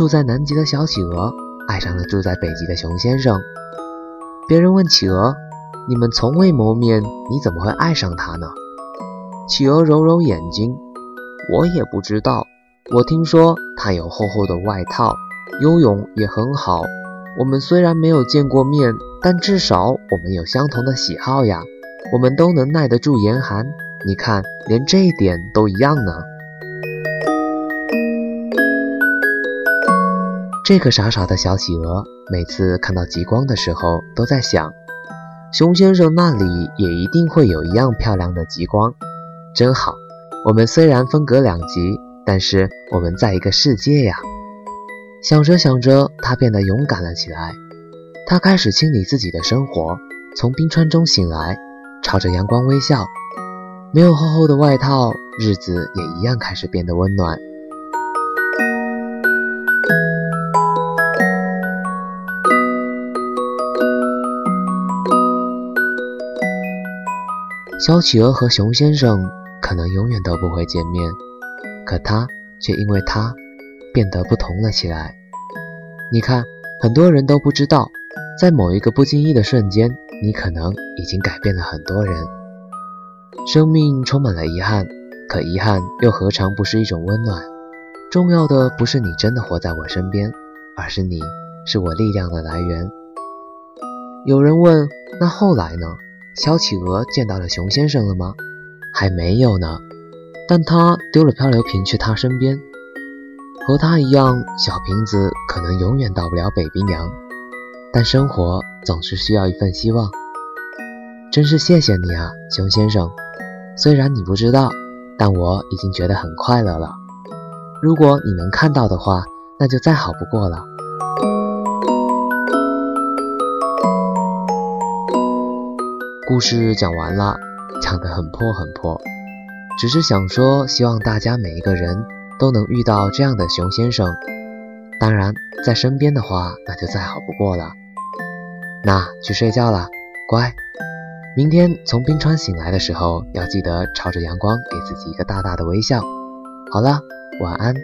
住在南极的小企鹅爱上了住在北极的熊先生。别人问企鹅：“你们从未谋面，你怎么会爱上他呢？”企鹅揉揉眼睛：“我也不知道。我听说他有厚厚的外套，游泳也很好。我们虽然没有见过面，但至少我们有相同的喜好呀。我们都能耐得住严寒。你看，连这一点都一样呢。”这个傻傻的小企鹅，每次看到极光的时候，都在想：熊先生那里也一定会有一样漂亮的极光，真好。我们虽然分隔两极，但是我们在一个世界呀。想着想着，他变得勇敢了起来。他开始清理自己的生活，从冰川中醒来，朝着阳光微笑。没有厚厚的外套，日子也一样开始变得温暖。小企鹅和熊先生可能永远都不会见面，可他却因为他变得不同了起来。你看，很多人都不知道，在某一个不经意的瞬间，你可能已经改变了很多人。生命充满了遗憾，可遗憾又何尝不是一种温暖？重要的不是你真的活在我身边，而是你是我力量的来源。有人问：那后来呢？小企鹅见到了熊先生了吗？还没有呢，但他丢了漂流瓶去他身边。和他一样，小瓶子可能永远到不了北冰洋，但生活总是需要一份希望。真是谢谢你啊，熊先生。虽然你不知道，但我已经觉得很快乐了。如果你能看到的话，那就再好不过了。故事讲完了，讲得很破很破，只是想说，希望大家每一个人都能遇到这样的熊先生。当然，在身边的话，那就再好不过了。那去睡觉了，乖。明天从冰川醒来的时候，要记得朝着阳光给自己一个大大的微笑。好了，晚安。